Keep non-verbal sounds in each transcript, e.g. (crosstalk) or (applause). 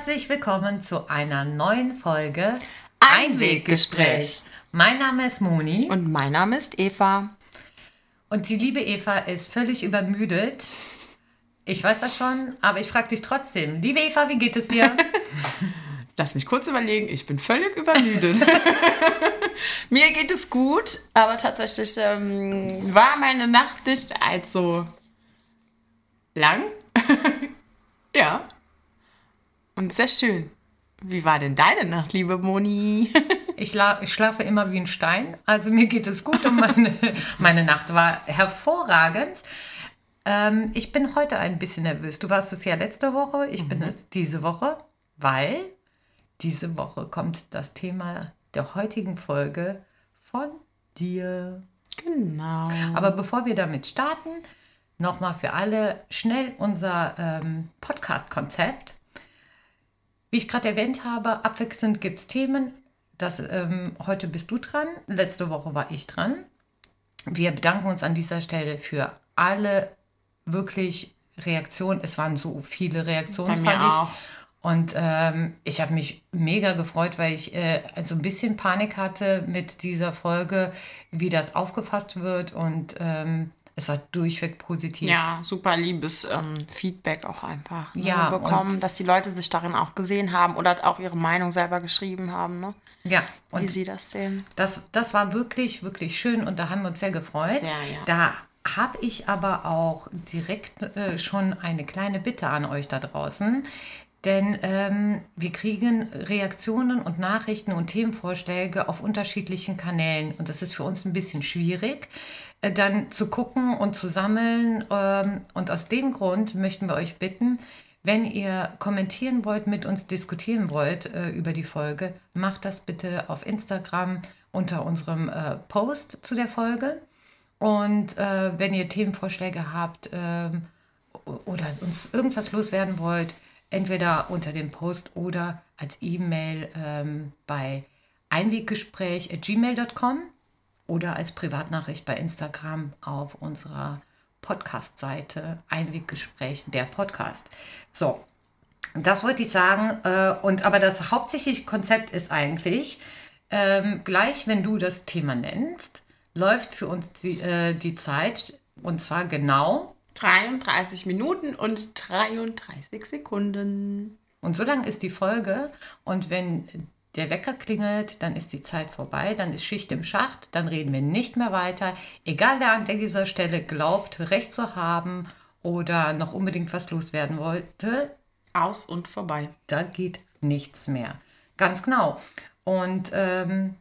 herzlich willkommen zu einer neuen Folge Einweggespräch. Mein Name ist Moni Und mein Name ist Eva. und die liebe Eva ist völlig übermüdet. Ich weiß das schon, aber ich frage dich trotzdem. Liebe Eva, wie geht es dir? (laughs) Lass mich kurz überlegen, ich bin völlig übermüdet. (laughs) Mir geht es gut, aber tatsächlich ähm, war meine Nacht nicht allzu lang. (laughs) ja. Und sehr schön. Wie war denn deine Nacht, liebe Moni? (laughs) Ich, ich schlafe immer wie ein Stein, also mir geht es gut und meine, (laughs) meine Nacht war hervorragend. Ähm, ich bin heute ein bisschen nervös. Du warst es ja letzte Woche, ich bin es diese Woche, weil diese Woche kommt das Thema der heutigen Folge von dir. genau. Aber bevor wir damit starten, nochmal für alle schnell unser ähm, Podcast-Konzept. Wie ich gerade erwähnt habe, abwechselnd gibt es Themen. Das, ähm, heute bist du dran, letzte Woche war ich dran. Wir bedanken uns an dieser Stelle für alle wirklich Reaktionen. Es waren so viele Reaktionen, Bei fand ich. auch. Und ähm, ich habe mich mega gefreut, weil ich äh, so ein bisschen Panik hatte mit dieser Folge, wie das aufgefasst wird. Und ähm, es war durchweg positiv. Ja, super liebes ähm, Feedback auch einfach ne, Ja, bekommen, dass die Leute sich darin auch gesehen haben oder auch ihre Meinung selber geschrieben haben, ne? ja. wie sie das sehen. das, das war wirklich, wirklich schön und da haben wir uns sehr gefreut. Sehr, ja. Da habe ich aber auch direkt äh, schon eine kleine Bitte an euch da draußen. Denn ähm, wir kriegen Reaktionen und Nachrichten und Themenvorschläge auf unterschiedlichen Kanälen. Und das ist für uns ein bisschen schwierig, dann zu gucken und zu sammeln. Ähm, und aus dem Grund möchten wir euch bitten, wenn ihr kommentieren wollt, mit uns diskutieren wollt äh, über die Folge, macht das bitte auf Instagram unter unserem äh, Post zu der Folge. Und äh, wenn ihr Themenvorschläge habt ähm, oder uns irgendwas loswerden wollt, entweder unter dem Post oder als E-Mail ähm, bei einweggespräch.gmail.com oder als Privatnachricht bei Instagram auf unserer Podcast-Seite Einweggespräch, der Podcast. So, das wollte ich sagen. Äh, und aber das hauptsächliche Konzept ist eigentlich, ähm, gleich wenn du das Thema nennst, läuft für uns die, äh, die Zeit und zwar genau. 33 Minuten und 33 Sekunden. Und so lang ist die Folge. Und wenn der Wecker klingelt, dann ist die Zeit vorbei, dann ist Schicht im Schacht, dann reden wir nicht mehr weiter. Egal wer an dieser Stelle glaubt, Recht zu haben oder noch unbedingt was loswerden wollte, Aus und vorbei. da geht nichts mehr. Ganz genau. Und ähm,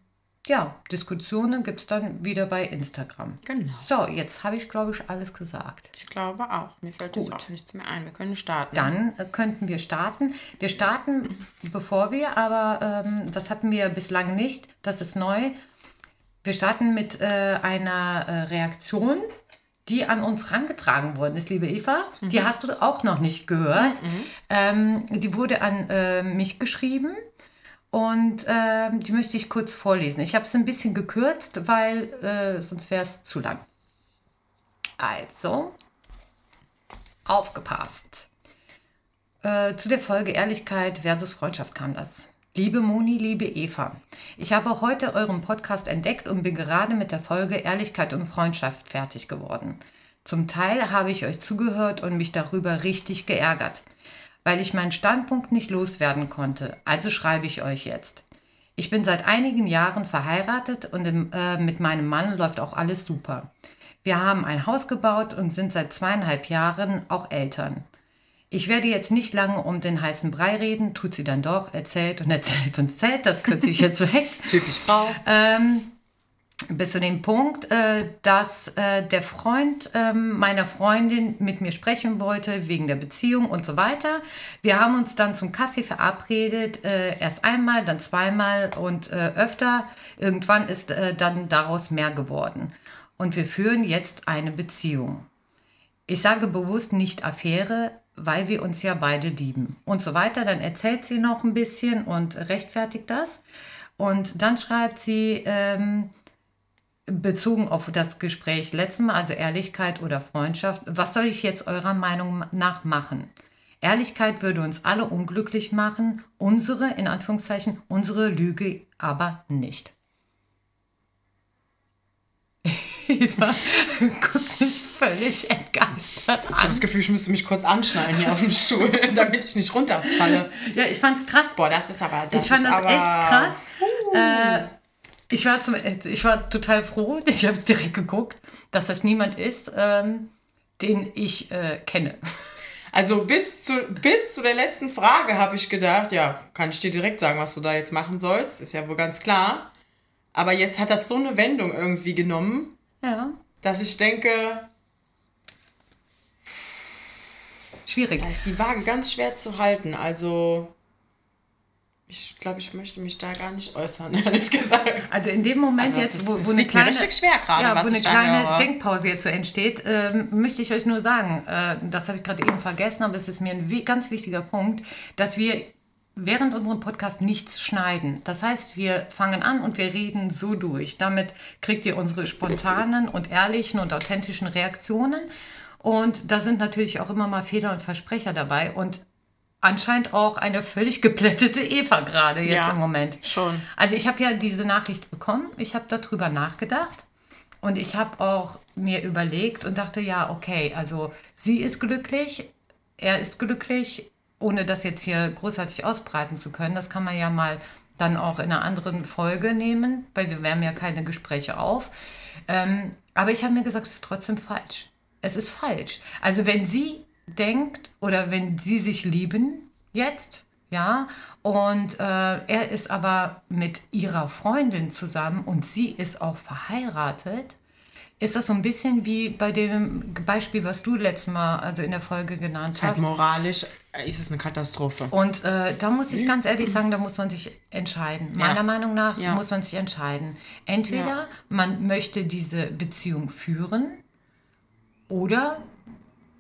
ja, Diskussionen gibt es dann wieder bei Instagram. Genau. So, jetzt habe ich, glaube ich, alles gesagt. Ich glaube auch. Mir fällt jetzt auch nichts mehr ein. Wir können starten. Dann äh, könnten wir starten. Wir starten, bevor wir, aber ähm, das hatten wir bislang nicht. Das ist neu. Wir starten mit äh, einer äh, Reaktion, die an uns rangetragen worden ist, liebe Eva. Die hast du auch noch nicht gehört. Ähm, die wurde an äh, mich geschrieben und ähm, die möchte ich kurz vorlesen. Ich habe es ein bisschen gekürzt, weil äh, sonst wäre es zu lang. Also, aufgepasst. Äh, zu der Folge Ehrlichkeit versus Freundschaft kam das. Liebe Moni, liebe Eva, ich habe heute euren Podcast entdeckt und bin gerade mit der Folge Ehrlichkeit und Freundschaft fertig geworden. Zum Teil habe ich euch zugehört und mich darüber richtig geärgert, weil ich meinen Standpunkt nicht loswerden konnte. Also schreibe ich euch jetzt. Ich bin seit einigen Jahren verheiratet und im, äh, mit meinem Mann läuft auch alles super. Wir haben ein Haus gebaut und sind seit zweieinhalb Jahren auch Eltern. Ich werde jetzt nicht lange um den heißen Brei reden, tut sie dann doch, erzählt und erzählt und erzählt, das kürze ich jetzt weg. (laughs) Typisch Frau. Ähm, bis zu dem Punkt, äh, dass äh, der Freund ähm, meiner Freundin mit mir sprechen wollte wegen der Beziehung und so weiter. Wir haben uns dann zum Kaffee verabredet, äh, erst einmal, dann zweimal und äh, öfter. Irgendwann ist äh, dann daraus mehr geworden. Und wir führen jetzt eine Beziehung. Ich sage bewusst nicht Affäre, weil wir uns ja beide lieben. Und so weiter. Dann erzählt sie noch ein bisschen und rechtfertigt das. Und dann schreibt sie, ähm, bezogen auf das Gespräch letztes Mal, also Ehrlichkeit oder Freundschaft, was soll ich jetzt eurer Meinung nach machen? Ehrlichkeit würde uns alle unglücklich machen, unsere, in Anführungszeichen, unsere Lüge aber nicht. (laughs) Eva guckt mich völlig entgeistert Ich habe an. das Gefühl, ich müsste mich kurz anschnallen hier auf dem Stuhl, (laughs) damit ich nicht runterfalle. Ja, ich fand's krass. Boah, das ist aber. Das ich fand ist das aber, echt krass. Äh, ich, war zum, ich war total froh. Ich habe direkt geguckt, dass das niemand ist, ähm, den ich äh, kenne. Also bis zu, bis zu der letzten Frage habe ich gedacht, ja, kann ich dir direkt sagen, was du da jetzt machen sollst. Ist ja wohl ganz klar. Aber jetzt hat das so eine Wendung irgendwie genommen, Ja, dass ich denke, schwierig. da ist die Waage ganz schwer zu halten. Also, ich glaube, ich möchte mich da gar nicht äußern, (laughs) ehrlich gesagt. Also in dem Moment Also jetzt, ist- wo, es wo eine kleine, gerade, ja, wo eine kleine. Denkpause jetzt so entsteht, ähm, möchte ich euch nur sagen, äh, das habe ich gerade eben vergessen, aber es ist mir ein ganz wichtiger Punkt, dass wir während unserem Podcast nichts schneiden. Das heißt, wir fangen an und wir reden so durch. Damit kriegt ihr unsere spontanen und ehrlichen und authentischen Reaktionen. Und da sind natürlich auch immer mal Fehler und Versprecher dabei und anscheinend auch eine völlig geplättete Eva gerade jetzt Ja, im Moment. schon. Also ich habe ja diese Nachricht bekommen, ich habe darüber nachgedacht und ich habe auch mir überlegt und dachte, ja, okay, also sie ist glücklich, er ist glücklich, ohne das jetzt hier großartig ausbreiten zu können. Das kann man ja mal dann auch in einer anderen Folge nehmen, weil wir wärmen ja keine Gespräche auf. Ähm, aber ich habe mir gesagt, es ist trotzdem falsch. Es ist falsch. Also wenn sie denkt oder wenn sie sich lieben jetzt, ja, und äh, er ist aber mit ihrer Freundin zusammen und sie ist auch verheiratet, ist das so ein bisschen wie bei dem Beispiel, was du letztes Mal, also in der Folge genannt Halt hast. moralisch äh, ist es eine Katastrophe. Und äh, da muss ich ganz ehrlich sagen, da muss man sich entscheiden. Meiner Ja. Meinung nach Ja. muss man sich entscheiden. Entweder Ja. man möchte diese Beziehung führen oder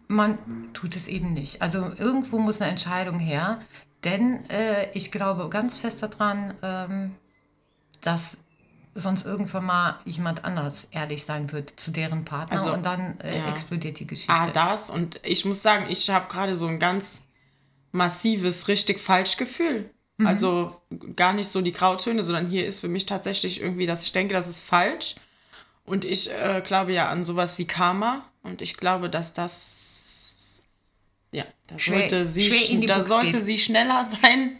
man tut es eben nicht. Also irgendwo muss eine Entscheidung her, denn äh, ich glaube ganz fest daran, ähm, dass sonst irgendwann mal jemand anders ehrlich sein wird zu deren Partner Also, und dann äh, ja. explodiert die Geschichte. Ah, das. Und ich muss sagen, ich habe gerade so ein ganz massives, richtig falsch Gefühl. Mhm. Also gar nicht so die Grautöne, sondern hier ist für mich tatsächlich irgendwie, dass ich denke, das ist falsch. Und ich äh, glaube ja an sowas wie Karma. Und ich glaube, dass das. Ja, da Schwer- sollte, sie, schwer da Box sollte geht. sie schneller (laughs) sein,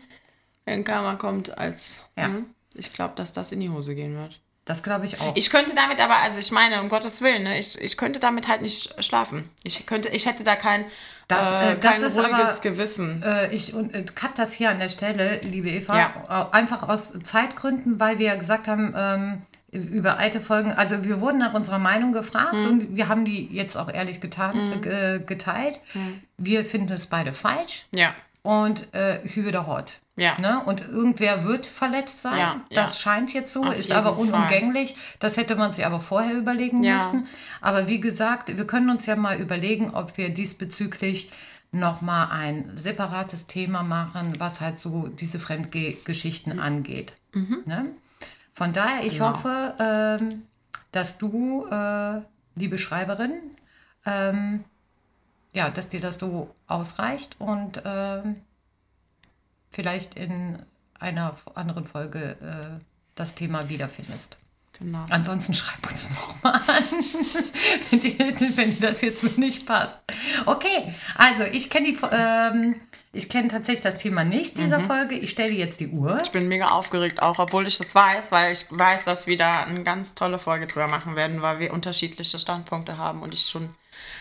wenn Karma kommt, als. Ja. Hm? Ich glaube, dass das in die Hose gehen wird. das glaube ich auch. Ich könnte damit aber, also ich meine, um Gottes Willen, ne, ich, ich könnte damit halt nicht schlafen. Ich könnte, ich hätte da kein, Das, äh, äh, das kein ist ruhiges aber- Gewissen. Äh, ich und, äh, cut das hier an der Stelle, liebe Eva, Ja. einfach aus Zeitgründen, weil wir ja gesagt haben, ähm, über alte Folgen, also wir wurden nach unserer Meinung gefragt Hm. und wir haben die jetzt auch ehrlich getan, äh, geteilt. Hm. Wir finden es beide falsch Ja, und äh, der Hort. Ja. Ne? Und irgendwer wird verletzt sein. Ja, das ja. scheint jetzt so, Auf ist aber Fall. unumgänglich. Das hätte man sich aber vorher überlegen Ja. müssen. Aber wie gesagt, wir können uns ja mal überlegen, ob wir diesbezüglich nochmal ein separates Thema machen, was halt so diese Fremdgeschichten angeht. Ne? Von daher, ich Genau. hoffe, ähm, dass du, äh, liebe Schreiberin, ähm, ja, dass dir das so ausreicht und ähm, vielleicht in einer anderen Folge äh, das Thema wiederfindest. genau. Ansonsten schreib uns nochmal an, (laughs) wenn, dir, wenn dir das jetzt so nicht passt. Okay, also ich kenne die, ähm, ich kenne tatsächlich das Thema nicht dieser Folge. Ich stelle jetzt die Uhr. Ich bin mega aufgeregt auch, obwohl ich das weiß, weil ich weiß, dass wir da eine ganz tolle Folge drüber machen werden, weil wir unterschiedliche Standpunkte haben und ich schon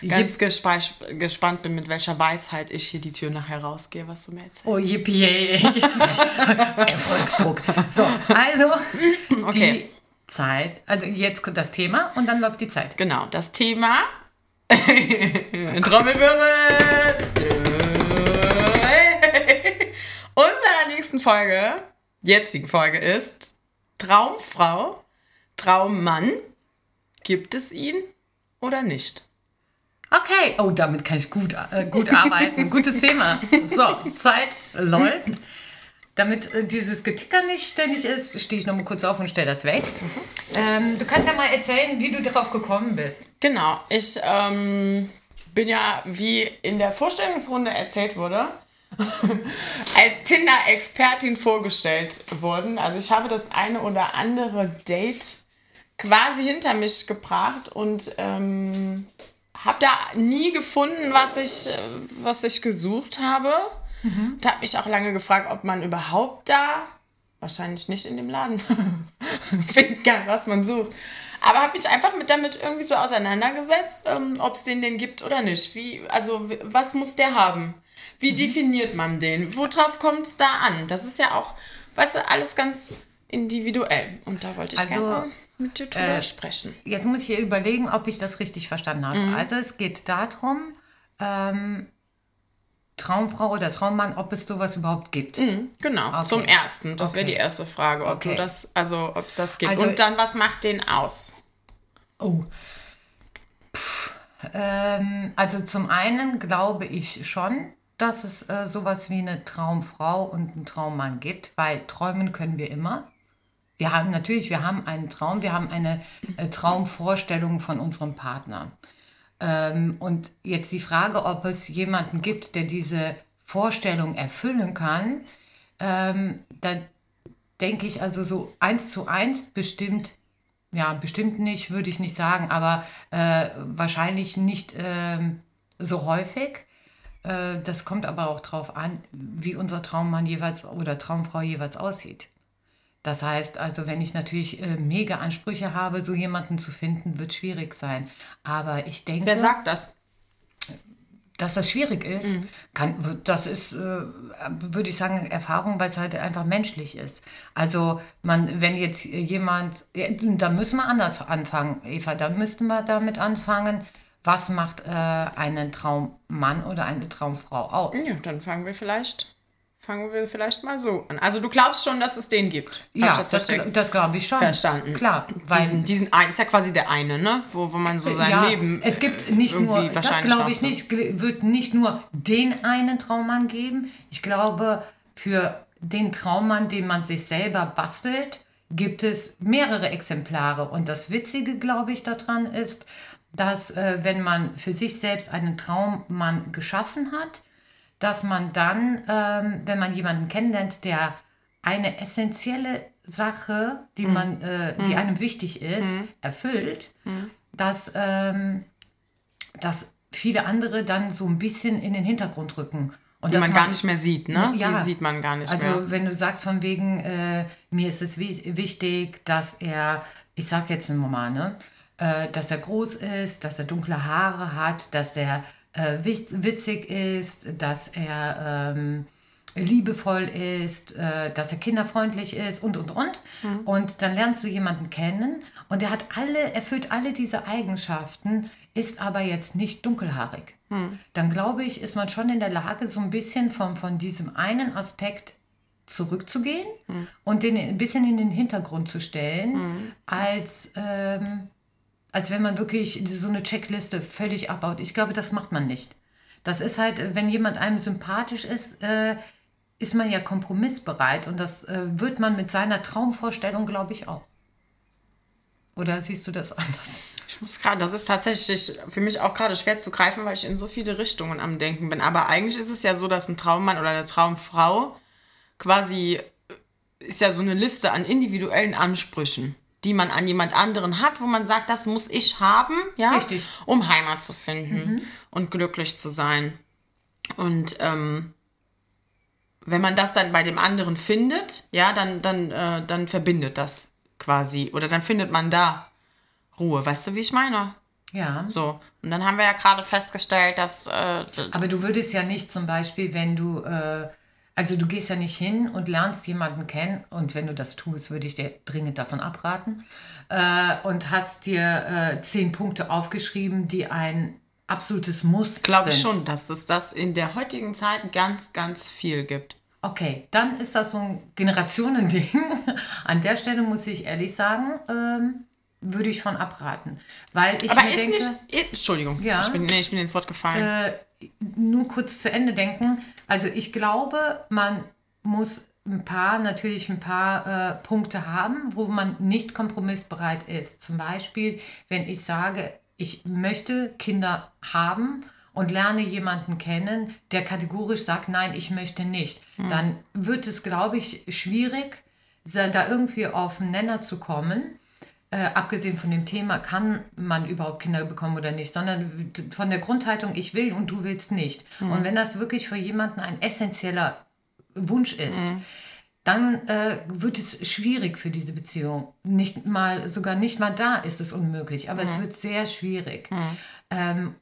ganz gespe- gespannt bin, mit welcher Weisheit ich hier die Tür nachher rausgehe, was du mir erzählst. Oh, yippie, (laughs) Erfolgsdruck. So, also (clears throat) Okay. die Zeit, also jetzt kommt das Thema und dann läuft die Zeit. Genau, das Thema. (laughs) Trommelwirbel! (laughs) Unserer nächsten Folge, jetzigen Folge ist Traumfrau, Traummann. Gibt es ihn oder nicht? Okay, oh, damit kann ich gut, äh, gut arbeiten. (laughs) Gutes Thema. So, Zeit läuft. Damit äh, dieses Geticker nicht ständig ist, stehe ich nochmal kurz auf und stelle das weg. Ähm, du kannst ja mal erzählen, wie du darauf gekommen bist. Genau, ich ähm, bin ja, wie in der Vorstellungsrunde erzählt wurde, (laughs) als Tinder-Expertin vorgestellt worden. Also ich habe das eine oder andere Date quasi hinter mich gebracht und ähm, habe da nie gefunden, was ich, äh, was ich gesucht habe. Mhm. Und habe mich auch lange gefragt, ob man überhaupt da, wahrscheinlich nicht in dem Laden, (laughs) finden kann, was man sucht. Aber habe mich einfach mit damit irgendwie so auseinandergesetzt, ähm, ob es den denn gibt oder nicht. Wie, also was muss der haben? Wie mhm. definiert man den? Worauf kommt es da an? Das ist ja auch, weißt du, alles ganz individuell. Und da wollte ich also, gerne mit dir drüber äh, sprechen. Jetzt muss ich hier überlegen, ob ich das richtig verstanden habe. Mhm. Also es geht darum, ähm, Traumfrau oder Traummann, ob es sowas überhaupt gibt. Mhm, genau, okay. zum ersten. Das okay. wäre die erste Frage, ob okay. du das, also ob es das gibt. Also, Und dann, was macht den aus? Oh. Ähm, also zum einen glaube ich schon, dass es äh, sowas wie eine Traumfrau und einen Traummann gibt, weil träumen können wir immer. Wir haben natürlich, wir haben einen Traum, wir haben eine äh, Traumvorstellung von unserem Partner. Ähm, und jetzt die Frage, ob es jemanden gibt, der diese Vorstellung erfüllen kann, ähm, da denke ich also so eins zu eins bestimmt, ja, bestimmt nicht, würde ich nicht sagen, aber äh, wahrscheinlich nicht äh, so häufig. Äh, das kommt aber auch darauf an, wie unser Traummann jeweils oder Traumfrau jeweils aussieht. Das heißt also, wenn ich natürlich äh, mega Ansprüche habe, so jemanden zu finden, wird schwierig sein. Aber ich denke. Wer sagt das? Dass das schwierig ist, mhm. kann, das ist, äh, würde ich sagen, Erfahrung, weil es halt einfach menschlich ist. Also, man, wenn jetzt jemand, da müssen wir anders anfangen, Eva, da müssten wir damit anfangen, was macht äh, einen Traummann oder eine Traumfrau aus? Ja, dann fangen wir vielleicht fangen wir vielleicht mal so an. Also du glaubst schon, dass es den gibt? Ja, das, das, das glaube ich schon. Verstanden. Klar. Weil diesen, diesen ein, ist ja quasi der eine, ne? Wo, wo man so sein ja, Leben Es gibt nicht nur, das glaube ich nicht, wird nicht nur den einen Traummann geben. Ich glaube, für den Traummann, den man sich selber bastelt, gibt es mehrere Exemplare. Und das Witzige, glaube ich, daran ist, dass äh, wenn man für sich selbst einen Traummann geschaffen hat, dass man dann, ähm, wenn man jemanden kennenlernt, der eine essentielle Sache, die mhm. man, äh, die mhm. einem wichtig ist, mhm. erfüllt, mhm. dass, ähm, dass viele andere dann so ein bisschen in den Hintergrund rücken. Und die man, man, gar nicht mehr sieht, ne? Ja, die sieht man gar nicht also, mehr. Also wenn du sagst von wegen, äh, mir ist es wichtig, dass er, ich sag jetzt ein Moment, ne? Äh, dass er groß ist, dass er dunkle Haare hat, dass er äh, witzig ist, dass er ähm, liebevoll ist, äh, dass er kinderfreundlich ist und und und. Mhm. Und dann lernst du jemanden kennen und der hat alle, erfüllt alle diese Eigenschaften, ist aber jetzt nicht dunkelhaarig. Mhm. Dann glaube ich, ist man schon in der Lage, so ein bisschen von, von diesem einen Aspekt zurückzugehen mhm. und den ein bisschen in den Hintergrund zu stellen, mhm. als ähm, als wenn man wirklich so eine Checkliste völlig abbaut. Ich glaube, das macht man nicht. Das ist halt, wenn jemand einem sympathisch ist, äh, ist man ja kompromissbereit und das äh, wird man mit seiner Traumvorstellung, glaube ich, auch. Oder siehst du das (laughs) anders? Ich muss gerade, das ist tatsächlich für mich auch gerade schwer zu greifen, weil ich in so viele Richtungen am Denken bin. Aber eigentlich ist es ja so, dass ein Traummann oder eine Traumfrau quasi äh, ist ja so eine Liste an individuellen Ansprüchen die man an jemand anderen hat, wo man sagt, das muss ich haben, ja, Richtig. um Heimat zu finden mhm. und glücklich zu sein. Und ähm, wenn man das dann bei dem anderen findet, ja, dann, dann, äh, dann verbindet das quasi oder dann findet man da Ruhe. Weißt du, wie ich meine? Ja. So. Und dann haben wir ja gerade festgestellt, dass. Äh, Aber du würdest ja nicht zum Beispiel, wenn du äh, also du gehst ja nicht hin und lernst jemanden kennen und wenn du das tust, würde ich dir dringend davon abraten äh, und hast dir äh, zehn Punkte aufgeschrieben, die ein absolutes Muss Glaube ich schon, dass es das in der heutigen Zeit ganz, ganz viel gibt. Okay, dann ist das so ein Generationending. (laughs) An der Stelle muss ich ehrlich sagen, ähm, würde ich von abraten. Weil ich Aber ist denke, nicht. Entschuldigung, ja, ich, bin, nee, ich bin ins Wort gefallen. Äh, nur kurz zu Ende denken. Also ich glaube, man muss ein paar, natürlich ein paar äh, Punkte haben, wo man nicht kompromissbereit ist. Zum Beispiel, wenn ich sage, ich möchte Kinder haben und lerne jemanden kennen, der kategorisch sagt, nein, ich möchte nicht, Hm. dann wird es, glaube ich, schwierig, da irgendwie auf einen Nenner zu kommen. Äh, abgesehen von dem Thema, kann man überhaupt Kinder bekommen oder nicht, sondern von der Grundhaltung, ich will und du willst nicht. Hm. Und wenn das wirklich für jemanden ein essentieller Wunsch ist, Hm. dann äh, wird es schwierig für diese Beziehung. Nicht mal, sogar nicht mal da ist es unmöglich, aber es wird sehr schwierig. Ähm,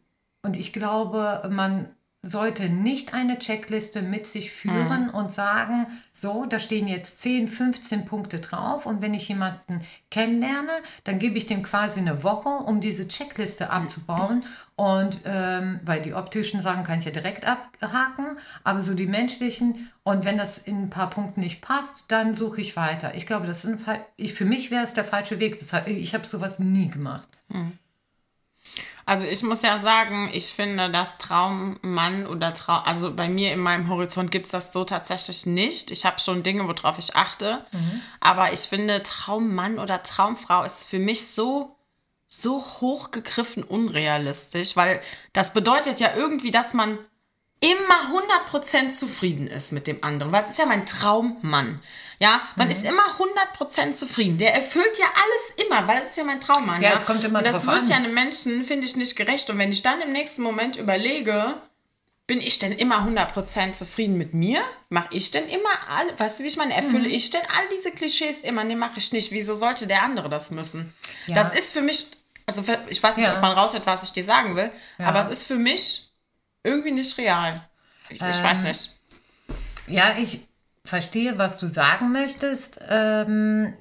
und ich glaube, man sollte nicht eine Checkliste mit sich führen und sagen, so, da stehen jetzt 10, 15 Punkte drauf und wenn ich jemanden kennenlerne, dann gebe ich dem quasi eine Woche, um diese Checkliste abzubauen und ähm, weil die optischen Sachen kann ich ja direkt abhaken, aber so die menschlichen und wenn das in ein paar Punkten nicht passt, dann suche ich weiter. Ich glaube, das ist ein für mich wäre es der falsche Weg. Das, ich habe sowas nie gemacht. Also ich muss ja sagen, ich finde, dass Traummann oder Traum, also bei mir in meinem Horizont gibt es das so tatsächlich nicht. Ich habe schon Dinge, worauf ich achte. Aber ich finde, Traummann oder Traumfrau ist für mich so, so hochgegriffen unrealistisch, weil das bedeutet ja irgendwie, dass man immer 100% zufrieden ist mit dem anderen. Weil es ist ja mein Traummann. Ja, man ist immer 100% zufrieden. Der erfüllt ja alles immer, weil es ist ja mein Traummann. Ja, es kommt immer Und das wird an. ja einem Menschen, finde ich, nicht gerecht. Und wenn ich dann im nächsten Moment überlege, bin ich denn immer 100% zufrieden mit mir? Mache ich denn immer all, weißt du, wie ich meine, erfülle Mhm. ich denn all diese Klischees immer? Nee, mache ich nicht. Wieso sollte der andere das müssen? Ja. Das ist für mich, also ich weiß nicht, Ja. ob man raushört, was ich dir sagen will, aber es ist für mich irgendwie nicht real. Ich, ich weiß Ähm, nicht. Ja, ich verstehe, was du sagen möchtest. Ähm,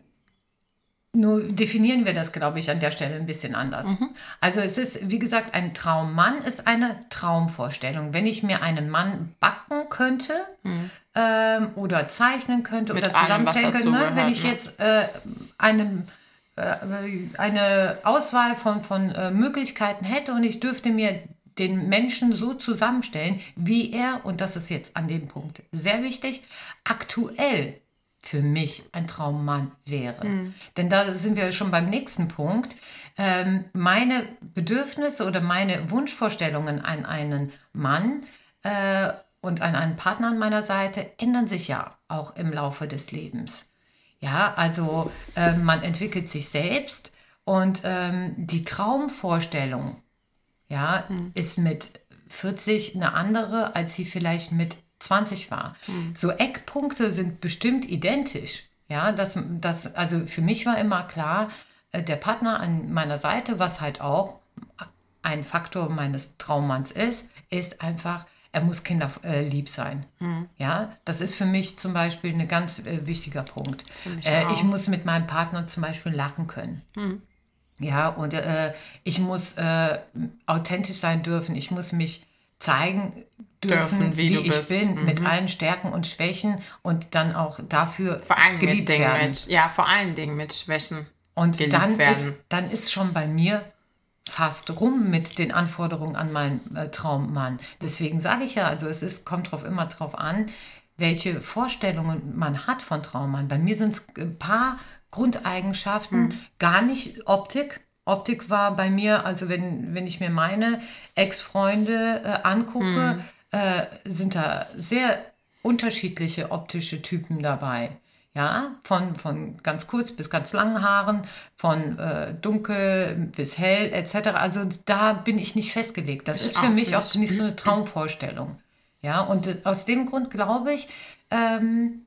nur definieren wir das, glaube ich, an der Stelle ein bisschen anders. Mhm. Also es ist, wie gesagt, ein Traummann ist eine Traumvorstellung. Wenn ich mir einen Mann backen könnte ähm, oder zeichnen könnte Mhm. Mit oder allem, zusammenstellen könnte, ne? wenn ich ne? jetzt äh, einem äh, eine Auswahl von, von äh, Möglichkeiten hätte und ich dürfte mir den Menschen so zusammenstellen, wie er, und das ist jetzt an dem Punkt sehr wichtig, aktuell für mich ein Traummann wäre. Denn da sind wir schon beim nächsten Punkt. Ähm, meine Bedürfnisse oder meine Wunschvorstellungen an einen Mann äh, und an einen Partner an meiner Seite ändern sich ja auch im Laufe des Lebens. Ja, also äh, man entwickelt sich selbst und ähm, die Traumvorstellung ja, ist mit 40 eine andere, als sie vielleicht mit 20 war. So Eckpunkte sind bestimmt identisch. Ja, das, das, also für mich war immer klar, äh, der Partner an meiner Seite, was halt auch ein Faktor meines Traummanns ist, ist einfach, er muss kinderlieb äh, sein. Ja, das ist für mich zum Beispiel ein ganz äh, wichtiger Punkt. Äh, ich muss mit meinem Partner zum Beispiel lachen können. Ja, und äh, ich muss äh, authentisch sein dürfen. Ich muss mich zeigen dürfen, Dürfen, wie wie, ich bist. bin, mit allen Stärken und Schwächen und dann auch dafür Vor allen Dingen mit geliebt Dingen werden. mit, ja, vor allen Dingen mit Schwächen. Und dann ist, dann ist schon bei mir fast rum mit den Anforderungen an meinen äh, Traummann. Deswegen sage ich ja, also es ist, kommt drauf immer drauf an, welche Vorstellungen man hat von Traummann. Bei mir sind es ein paar Grundeigenschaften, Hm. gar nicht Optik. Optik war bei mir, also wenn, wenn ich mir meine Ex-Freunde äh, angucke, Hm. äh, sind da sehr unterschiedliche optische Typen dabei. Ja, von, von ganz kurz bis ganz langen Haaren, von äh, dunkel bis hell etc. Also da bin ich nicht festgelegt. Das Ich ist für mich nicht. auch nicht so eine Traumvorstellung. Ja, und äh, aus dem Grund glaube ich, ähm,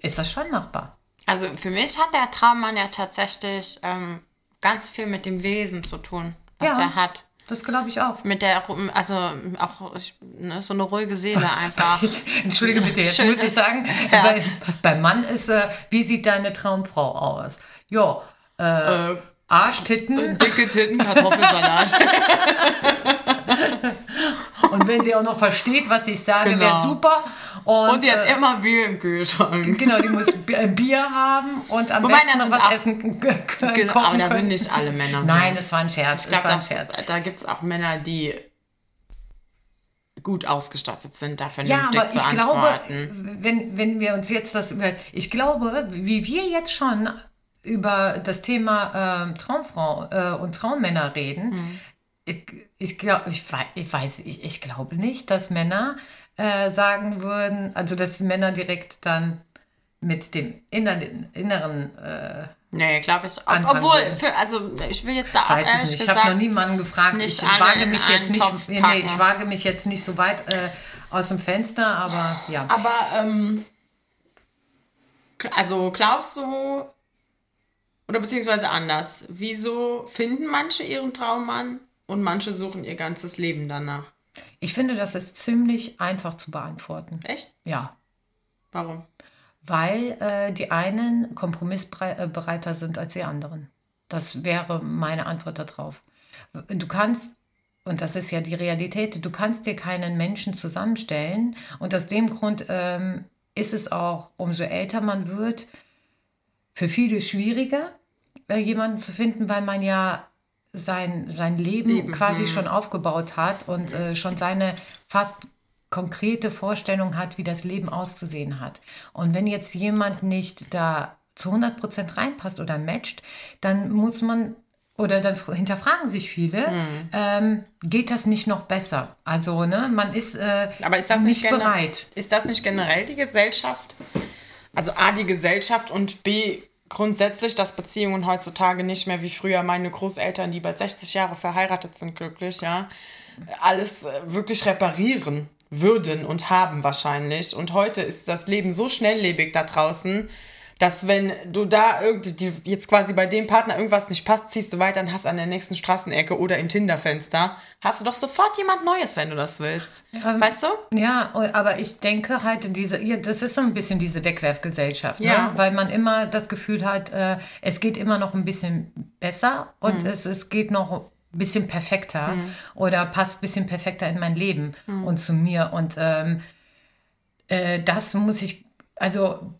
ist das schon machbar. Also für mich hat der Traummann ja tatsächlich ähm, ganz viel mit dem Wesen zu tun, was Ja. er hat. Das glaube ich auch. Mit der, also auch ich- ne, so eine ruhige Seele einfach. (laughs) Entschuldige bitte, jetzt Schönes muss ich sagen, bei, Herz. beim Mann ist, äh, wie sieht deine Traumfrau aus? Ja, äh, Äh, Arschtitten dicke Titten, Kartoffelsalat. (laughs) und wenn sie auch noch versteht, was ich sage, Genau. wäre super. Und, Und die hat äh, immer Bier im Kühlschrank. (laughs) genau, die muss äh, Bier haben und am Wobei, besten noch was essen (laughs) k- k- Genau, aber da sind können. nicht alle Männer so. Nein, es war ein Scherz. Ich glaube, das- da gibt es auch Männer, die gut ausgestattet sind, da Ja, vernünftig aber zu ich glaube, wenn, wenn wir uns jetzt das über, ich glaube, wie wir jetzt schon über das Thema ähm, Traumfrau äh, und Traummänner reden, ich, ich glaube, ich, ich weiß, ich, ich glaube nicht, dass Männer äh, sagen würden, also dass Männer direkt dann mit dem inneren, inneren äh, Nee, glaube ich. Ob, obwohl, für, also ich will jetzt da weiß es ehrlich nicht. Ich habe noch niemanden gefragt. Ich wage mich jetzt nicht, nee, ich wage mich jetzt nicht so weit äh, aus dem Fenster, aber ja. Aber, ähm, also glaubst du, oder beziehungsweise anders, wieso finden manche ihren Traummann und manche suchen ihr ganzes Leben danach? Ich finde, das ist ziemlich einfach zu beantworten. Echt? Ja. Warum? Weil äh, die einen kompromissbereiter sind als die anderen. Das wäre meine Antwort darauf. Du kannst, und das ist ja die Realität, du kannst dir keinen Menschen zusammenstellen. Und aus dem Grund ähm, ist es auch, umso älter man wird, für viele schwieriger, äh, jemanden zu finden, weil man ja sein, sein Leben, Leben, quasi schon aufgebaut hat und äh, schon seine fast konkrete Vorstellung hat, wie das Leben auszusehen hat. Und wenn jetzt jemand nicht da zu 100% reinpasst oder matcht, dann muss man, oder dann fr- hinterfragen sich viele, Hm. ähm, geht das nicht noch besser? Also, ne, man ist äh, Aber ist das nicht nicht, bereit. Ist das nicht generell die Gesellschaft? Also A, die Gesellschaft und B, grundsätzlich, dass Beziehungen heutzutage nicht mehr wie früher meine Großeltern, die bald 60 Jahre verheiratet sind, glücklich, ja, alles äh, wirklich reparieren würden und haben wahrscheinlich. Und heute ist das Leben so schnelllebig da draußen, dass wenn du da irgendwie jetzt quasi bei dem Partner irgendwas nicht passt, ziehst du weiter und hast an der nächsten Straßenecke oder im Tinderfenster, hast du doch sofort jemand Neues, wenn du das willst. weißt du? Ja, aber ich denke halt, diese, das ist so ein bisschen diese Wegwerfgesellschaft, Ja. ne? weil man immer das Gefühl hat, äh, es geht immer noch ein bisschen besser und Mhm. es, es geht noch ein bisschen perfekter oder passt ein bisschen perfekter in mein Leben Mhm. und zu mir. Und ähm, äh, das muss ich, also,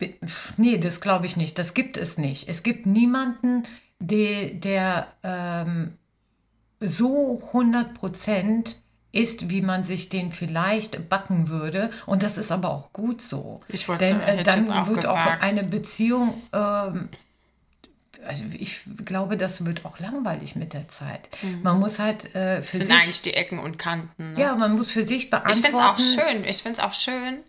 nee, das glaube ich nicht. Das gibt es nicht. Es gibt niemanden, der, der ähm, so 100 Prozent ist, wie man sich den vielleicht backen würde. Und das ist aber auch gut so. Ich wollte- Denn äh, dann auch wird auch gesagt. eine Beziehung, ähm, also ich glaube, das wird auch langweilig mit der Zeit. Man muss halt äh, für Mhm. sind sich, eigentlich die Ecken und Kanten. Ne? ja, man muss für sich ich beantworten. finde es auch schön. Ich finde es auch schön,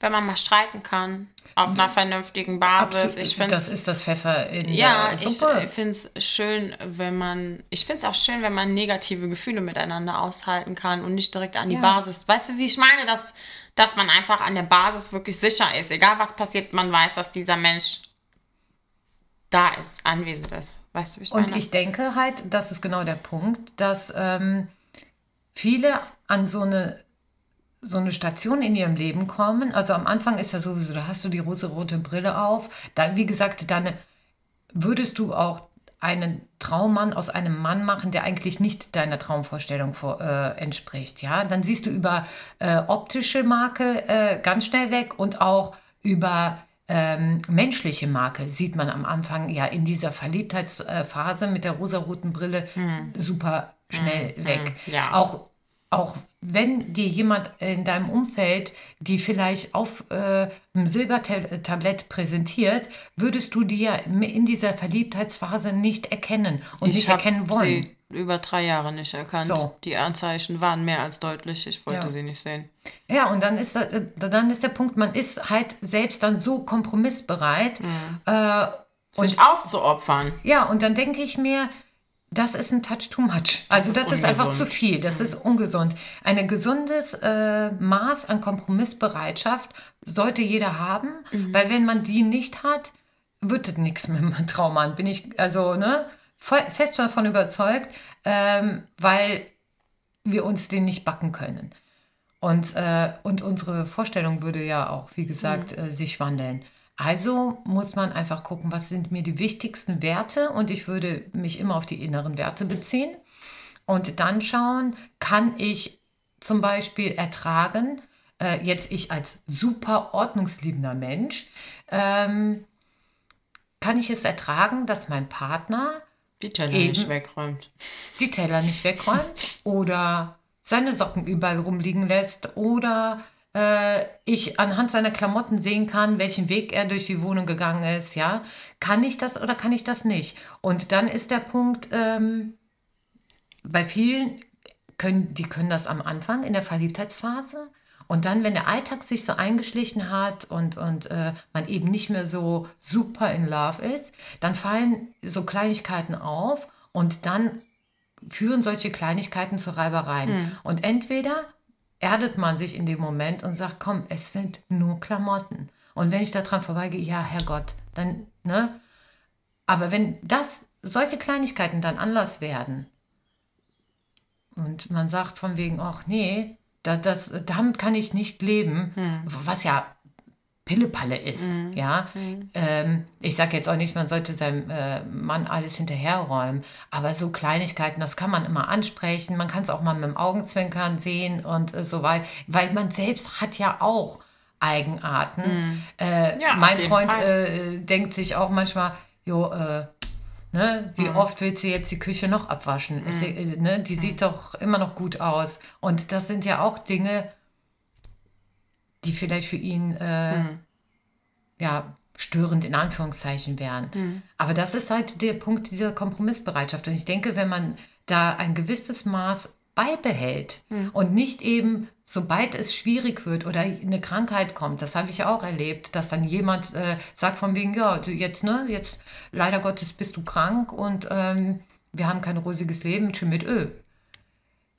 wenn man mal streiten kann. Auf einer vernünftigen Basis. Absolut, Ich finde das ist das Pfeffer in ja, der ich Suppe. finde es schön, wenn man. Ich finde es auch schön, wenn man negative Gefühle miteinander aushalten kann und nicht direkt an die Ja. Basis. Weißt du, wie ich meine, dass, dass man einfach an der Basis wirklich sicher ist. Egal was passiert, man weiß, dass dieser Mensch da ist, anwesend ist. Weißt du, wie ich Und meine? ich denke halt, das ist genau der Punkt, dass ähm, viele an so eine, so eine Station in ihrem Leben kommen. Also am Anfang ist ja sowieso, da hast du die rosa-rote Brille auf. Dann, wie gesagt, dann würdest du auch einen Traummann aus einem Mann machen, der eigentlich nicht deiner Traumvorstellung vor, äh, entspricht. Ja, dann siehst du über äh, optische Makel äh, ganz schnell weg und auch über ähm, menschliche Makel sieht man am Anfang ja in dieser Verliebtheitsphase mit der rosaroten Brille super schnell weg. ja. Auch auch wenn dir jemand in deinem Umfeld die vielleicht auf äh, einem Silbertablett präsentiert, würdest du die ja in dieser Verliebtheitsphase nicht erkennen und nicht hab erkennen wollen. sie über drei Jahre nicht erkannt. So. Die Anzeichen waren mehr als deutlich. Ich wollte Ja. sie nicht sehen. Ja, und dann ist, äh, dann ist der Punkt, man ist halt selbst dann so kompromissbereit. Äh, und Sich aufzuopfern. ja, und dann denke ich mir, das ist ein Touch too much. Also ist das ist, einfach ungesund. zu viel. Das ist ungesund. Ein gesundes äh, Maß an Kompromissbereitschaft sollte jeder haben, weil wenn man die nicht hat, wird es nichts mit dem Traummann. Bin ich also ne voll, fest davon überzeugt, ähm, weil wir uns den nicht backen können. Und, äh, und unsere Vorstellung würde ja auch, wie gesagt, äh, sich wandeln. Also muss man einfach gucken, was sind mir die wichtigsten Werte und ich würde mich immer auf die inneren Werte beziehen und dann schauen, kann ich zum Beispiel ertragen, äh, jetzt ich als super ordnungsliebender Mensch, ähm, kann ich es ertragen, dass mein Partner Die Teller nicht wegräumt. die Teller nicht wegräumt (laughs) oder seine Socken überall rumliegen lässt oder ich anhand seiner Klamotten sehen kann, welchen Weg er durch die Wohnung gegangen ist, ja, kann ich das oder kann ich das nicht? Und dann ist der Punkt, ähm, bei vielen können, die können das am Anfang in der Verliebtheitsphase. Und dann, wenn der Alltag sich so eingeschlichen hat und, und äh, man eben nicht mehr so super in Love ist, dann fallen so Kleinigkeiten auf und dann führen solche Kleinigkeiten zu Reibereien. Hm. Und entweder erdet man sich in dem Moment und sagt, komm, es sind nur Klamotten. Und wenn ich da dran vorbeigehe, ja, Herrgott, dann, ne? Aber wenn das, solche Kleinigkeiten dann Anlass werden und man sagt von wegen, ach nee, das, das, damit kann ich nicht leben, was ja Pillepalle ist, ja. Ähm, ich sage jetzt auch nicht, man sollte seinem äh, Mann alles hinterherräumen, aber so Kleinigkeiten, das kann man immer ansprechen, man kann es auch mal mit dem Augenzwinkern sehen und äh, so weiter, weil man selbst hat ja auch Eigenarten. Äh, Ja, mein Freund Fall. äh, denkt sich auch manchmal, jo, äh, Ne? Wie oft willst du jetzt die Küche noch abwaschen? Ist ja, äh, ne? Die sieht doch immer noch gut aus. Und das sind ja auch Dinge, die vielleicht für ihn äh, ja, störend in Anführungszeichen wären. Aber das ist halt der Punkt dieser Kompromissbereitschaft. Und ich denke, wenn man da ein gewisses Maß beibehält und nicht eben, sobald es schwierig wird oder eine Krankheit kommt, das habe ich ja auch erlebt, dass dann jemand äh, sagt von wegen, ja, jetzt, ne, jetzt leider Gottes bist du krank und ähm, wir haben kein rosiges Leben, tschüss mit Ö.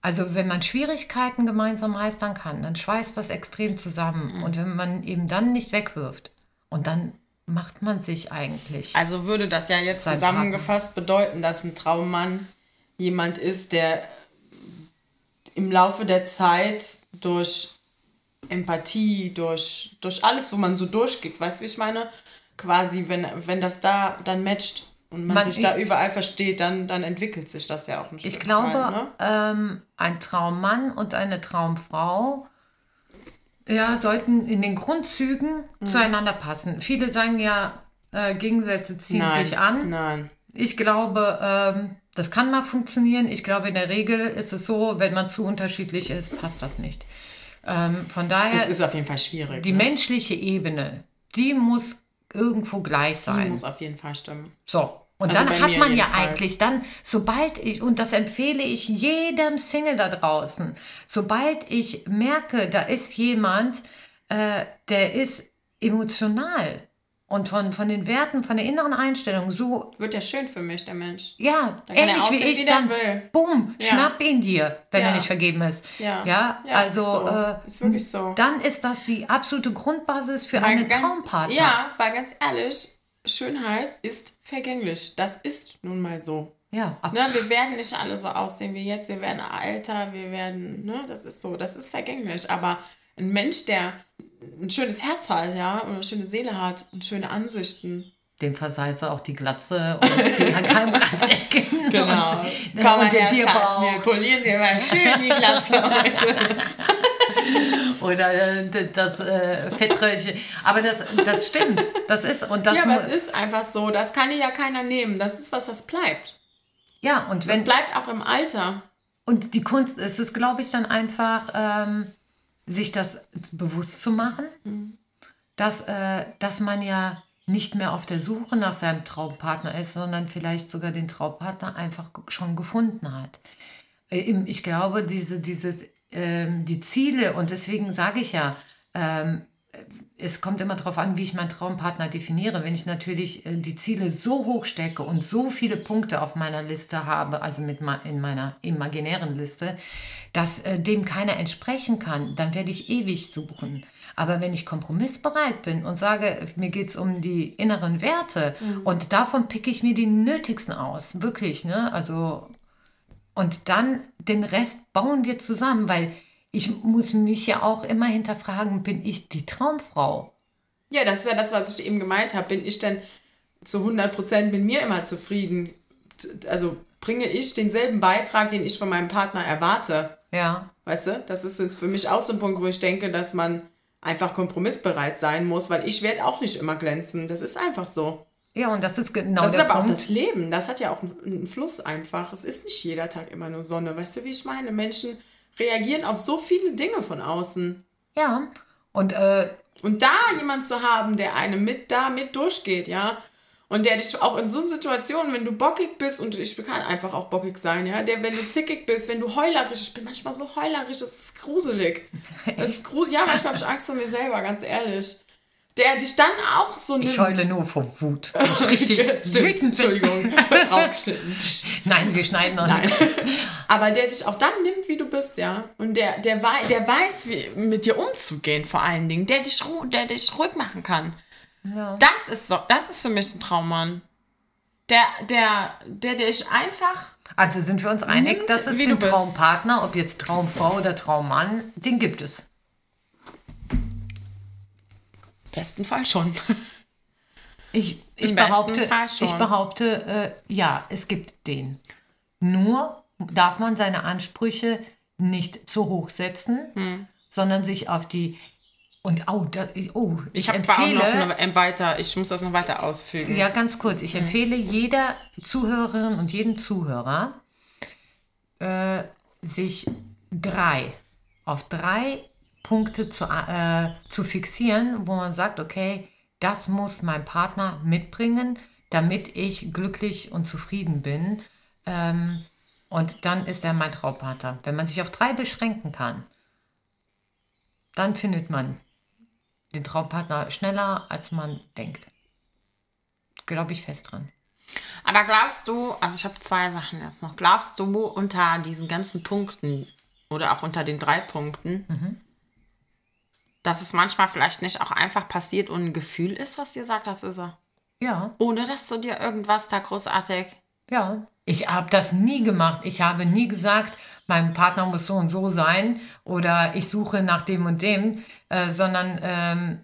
Also wenn man Schwierigkeiten gemeinsam meistern kann, dann schweißt das extrem zusammen. Und wenn man eben dann nicht wegwirft und dann macht man sich eigentlich. Also würde das ja jetzt zusammengefasst bedeuten, dass ein Traummann jemand ist, der im Laufe der Zeit durch Empathie, durch, durch alles, wo man so durchgeht, weißt du, wie ich meine? Quasi, wenn, wenn das da dann matcht und man, Man- sich da überall versteht, dann, dann entwickelt sich das ja auch ein Ich Stück glaube, weit, ne? ähm, ein Traummann und eine Traumfrau ja, sollten in den Grundzügen Mhm. zueinander passen. Viele sagen ja, äh, Gegensätze ziehen Nein, sich an. Nein. Ich glaube, ähm, das kann mal funktionieren. Ich glaube, in der Regel ist es so, wenn man zu unterschiedlich ist, passt das nicht. Ähm, von daher, Es ist auf jeden Fall schwierig. die ne? menschliche Ebene, die muss irgendwo gleich Die sein. muss auf jeden Fall stimmen. So. Und Also dann hat man ja eigentlich dann, sobald ich, und das empfehle ich jedem Single da draußen, sobald ich merke, da ist jemand, äh, der ist emotional und von, von den Werten, von der inneren Einstellung so, Wird ja schön für mich, der Mensch. ja, Dann ähnlich wie aussehen, ich, wie dann, will. bumm, Ja. schnapp ihn dir, wenn Ja. er nicht vergeben ist. Ja. Ja, Ja, also, ist so. äh, Ist wirklich so. dann ist das die absolute Grundbasis für Weil einen ganz- Traumpartner. Ja, weil ganz ehrlich, Schönheit ist vergänglich. Das ist nun mal so. ja ab, Ne, wir werden nicht alle so aussehen wie jetzt. Wir werden älter, wir werden, ne, das ist so, das ist vergänglich. Aber ein Mensch, der ein schönes Herz hat, ja, und eine schöne Seele hat und schöne Ansichten. dem versalze auch die Glatze und die (laughs) Keimratsecken. Und, Komm mal den her, Schatz, wir polieren dir mal schön die Glatze (laughs) heute. Oder äh, das äh, Fettröllchen. Aber das, das stimmt. Das ist. Und das Ja, aber es ist einfach so. Das kann dir ja keiner nehmen. Das ist was, das bleibt. ja, und Das wenn. bleibt auch im Alter. Und die Kunst ist es, glaube ich, dann einfach, ähm, sich das bewusst zu machen, dass, äh, dass man ja nicht mehr auf der Suche nach seinem Traumpartner ist, sondern vielleicht sogar den Traumpartner einfach schon gefunden hat. Äh, Ich glaube, diese, dieses, ähm, die Ziele, und deswegen sage ich ja, ähm, es kommt immer darauf an, wie ich meinen Traumpartner definiere. Wenn ich natürlich äh, die Ziele so hoch stecke und so viele Punkte auf meiner Liste habe, also mit in meiner imaginären Liste, dass äh, dem keiner entsprechen kann, dann werde ich ewig suchen. Aber wenn ich kompromissbereit bin und sage, mir geht es um die inneren Werte und davon picke ich mir die nötigsten aus, wirklich, ne? Also und dann den Rest bauen wir zusammen, weil ich muss mich ja auch immer hinterfragen, bin ich die Traumfrau? Ja, das ist ja das, was ich eben gemeint habe. Bin ich denn zu 100% mit mir immer zufrieden? Also bringe ich denselben Beitrag, den ich von meinem Partner erwarte? Ja. Weißt du? Das ist jetzt für mich auch so ein Punkt, wo ich denke, dass man einfach kompromissbereit sein muss, weil ich werde auch nicht immer glänzen. Das ist einfach so. Ja, und das ist genau Das ist aber Punkt. auch das Leben. Das hat ja auch einen Fluss einfach. Es ist nicht jeder Tag immer nur Sonne. Weißt du, wie ich meine? Menschen reagieren auf so viele Dinge von außen. ja. Und äh, Und da jemand zu haben, der einem mit da mit durchgeht, ja, Und der dich auch in so Situationen, wenn du bockig bist, und ich kann einfach auch bockig sein, ja, der, wenn du zickig bist, wenn du heulerisch, ich bin manchmal so heulerisch, das ist gruselig. (laughs) Das ist gruselig. Ja, manchmal habe ich Angst vor mir selber, ganz ehrlich. Der dich dann auch so nimmt. Ich heule nur vor Wut. (laughs) Ich richtig wütend. Entschuldigung, rausgeschnitten. Nein, wir schneiden noch Nein. nicht. (laughs) Aber der dich auch dann nimmt, wie du bist, ja. Und der, der, wei der weiß, wie mit dir umzugehen, vor allen Dingen. Der dich, der dich ruhig machen kann. Ja. Das ist so, das ist für mich ein Traummann. Der, der, der dich einfach. Also sind wir uns einig, nimmt, dass es den Traumpartner, ob jetzt Traumfrau oder Traummann, den gibt es. Besten Fall schon. (laughs) Ich, ich behaupte, ich behaupte, äh, ja, es gibt den. Nur darf man seine Ansprüche nicht zu hoch setzen, hm. sondern sich auf die und oh, da, oh ich, ich empfehle auch noch weiter, ich muss das noch weiter ausfügen. Ja, ganz kurz. Ich empfehle jeder Zuhörerin und jedem Zuhörer, äh, sich drei, auf drei Punkte zu, äh, zu fixieren, wo man sagt, okay, das muss mein Partner mitbringen, damit ich glücklich und zufrieden bin. Ähm, und dann ist er mein Traumpartner. Wenn man sich auf drei beschränken kann, dann findet man den Traumpartner schneller, als man denkt. Glaube ich fest dran. Aber glaubst du, also ich habe zwei Sachen jetzt noch, glaubst du unter diesen ganzen Punkten oder auch unter den drei Punkten, mhm. Dass es manchmal vielleicht nicht auch einfach passiert und ein Gefühl ist, was dir sagt, das ist er? Ja. Ohne dass du dir irgendwas da großartig. Ja. Ich habe das nie gemacht. Ich habe nie gesagt, mein Partner muss so und so sein oder ich suche nach dem und dem, äh, sondern ähm,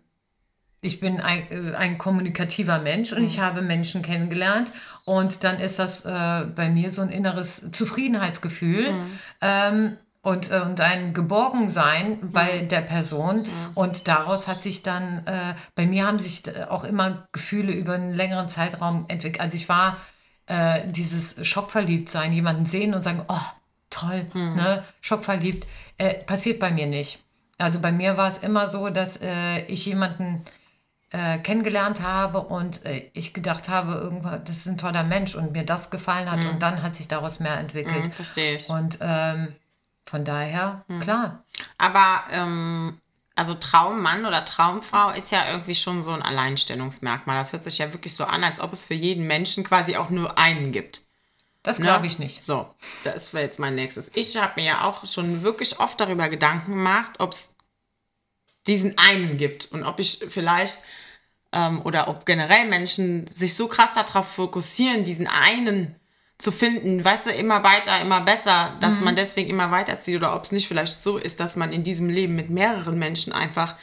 ich bin ein, äh, ein kommunikativer Mensch und mhm. ich habe Menschen kennengelernt und dann ist das äh, bei mir so ein inneres Zufriedenheitsgefühl. Mhm. Ähm, und, äh, und ein Geborgensein bei mhm. der Person. Und daraus hat sich dann, äh, bei mir haben sich auch immer Gefühle über einen längeren Zeitraum entwickelt. Also ich war äh, dieses Schockverliebtsein, jemanden sehen und sagen, oh, toll, mhm. ne, schockverliebt, äh, passiert bei mir nicht. Also bei mir war es immer so, dass äh, ich jemanden äh, kennengelernt habe und äh, ich gedacht habe, irgendwann, das ist ein toller Mensch und mir das gefallen hat mhm. und dann hat sich daraus mehr entwickelt. Mhm, verstehe ich. Und ähm, von daher, mhm. klar. Aber ähm, also Traummann oder Traumfrau ist ja irgendwie schon so ein Alleinstellungsmerkmal. Das hört sich ja wirklich so an, als ob es für jeden Menschen quasi auch nur einen gibt. Das glaube ne? ich nicht. So, das wäre jetzt mein nächstes. Ich habe mir ja auch schon wirklich oft darüber Gedanken gemacht, ob es diesen einen gibt und ob ich vielleicht ähm, oder ob generell Menschen sich so krass darauf fokussieren, diesen einen zu finden, weißt du, immer weiter, immer besser, dass mhm. man deswegen immer weiterzieht oder ob es nicht vielleicht so ist, dass man in diesem Leben mit mehreren Menschen einfach